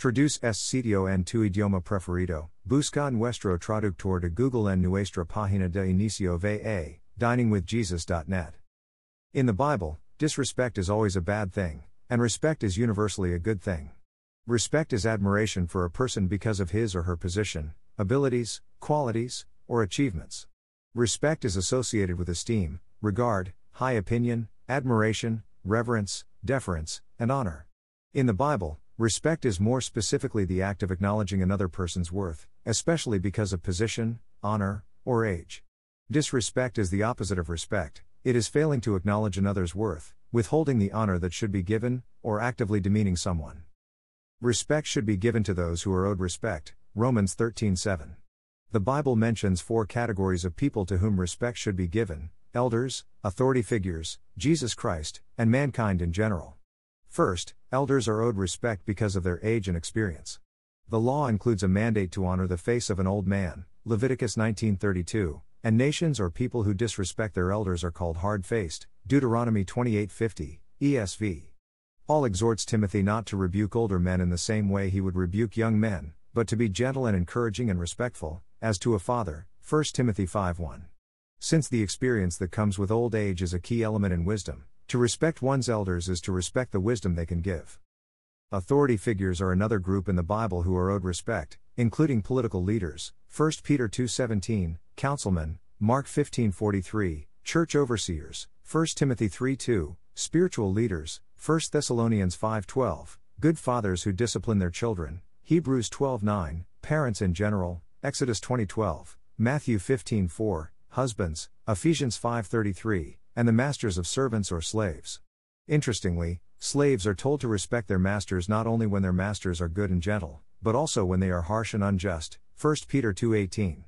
Traduce es sitio en tu idioma preferido. Busca nuestro traductor de Google en nuestra página de inicio va, diningwithjesus.net. In the Bible, disrespect is always a bad thing, and respect is universally a good thing. Respect is admiration for a person because of his or her position, abilities, qualities, or achievements. Respect is associated with esteem, regard, high opinion, admiration, reverence, deference, and honor. In the Bible, Respect is more specifically the act of acknowledging another person's worth, especially because of position, honor, or age. Disrespect is the opposite of respect, it is failing to acknowledge another's worth, withholding the honor that should be given, or actively demeaning someone. Respect should be given to those who are owed respect. Romans 13:7. The Bible mentions four categories of people to whom respect should be given: elders, authority figures, Jesus Christ, and mankind in general. First, elders are owed respect because of their age and experience. The law includes a mandate to honor the face of an old man, Leviticus 19:32, and nations or people who disrespect their elders are called hard-faced, Deuteronomy 28:50, ESV. Paul exhorts Timothy not to rebuke older men in the same way he would rebuke young men, but to be gentle and encouraging and respectful, as to a father, 1 Timothy 5:1. Since the experience that comes with old age is a key element in wisdom, to respect one's elders is to respect the wisdom they can give. Authority figures are another group in the Bible who are owed respect, including political leaders, 1 Peter 2:17, councilmen, Mark 15:43, church overseers, 1 Timothy 3:2, spiritual leaders, 1 Thessalonians 5:12, good fathers who discipline their children, Hebrews 12:9, parents in general, Exodus 20:12, Matthew 15:4, husbands, Ephesians 5:33, and the masters of servants or slaves. Interestingly, slaves are told to respect their masters not only when their masters are good and gentle, but also when they are harsh and unjust. 1 Peter 2:18.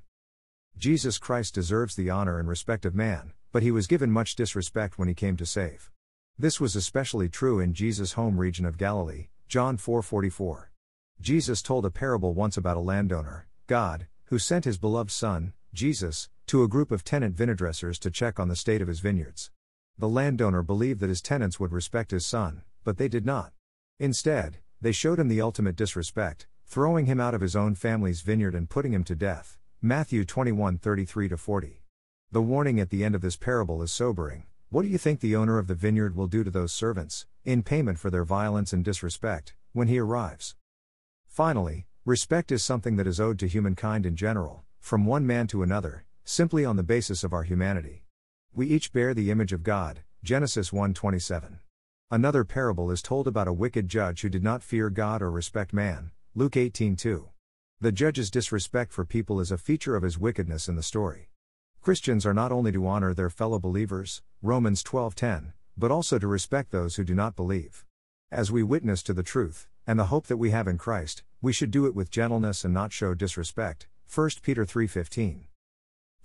Jesus Christ deserves the honor and respect of man, but he was given much disrespect when he came to save. This was especially true in Jesus' home region of Galilee, John 4:44. Jesus told a parable once about a landowner, God, who sent his beloved son, Jesus, to a group of tenant vinedressers to check on the state of his vineyards. The landowner believed that his tenants would respect his son, but they did not. Instead, they showed him the ultimate disrespect, throwing him out of his own family's vineyard and putting him to death. Matthew 21 33 40. The warning at the end of this parable is sobering. What do you think the owner of the vineyard will do to those servants, in payment for their violence and disrespect, when he arrives? Finally, respect is something that is owed to humankind in general, from one man to another, simply on the basis of our humanity. We each bear the image of God, Genesis 1:27. Another parable is told about a wicked judge who did not fear God or respect man, Luke 18:2. The judge's disrespect for people is a feature of his wickedness in the story. Christians are not only to honor their fellow believers, Romans 12:10, but also to respect those who do not believe. As we witness to the truth and the hope that we have in Christ, we should do it with gentleness and not show disrespect. 1 Peter 3:15.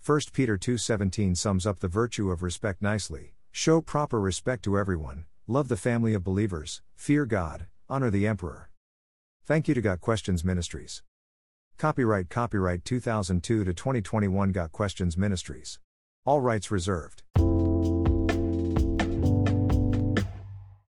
1 Peter 2:17 sums up the virtue of respect nicely. Show proper respect to everyone, love the family of believers, fear God, honor the emperor. Thank you to Got Questions Ministries. Copyright Copyright 2002 to 2021 Got Questions Ministries. All rights reserved.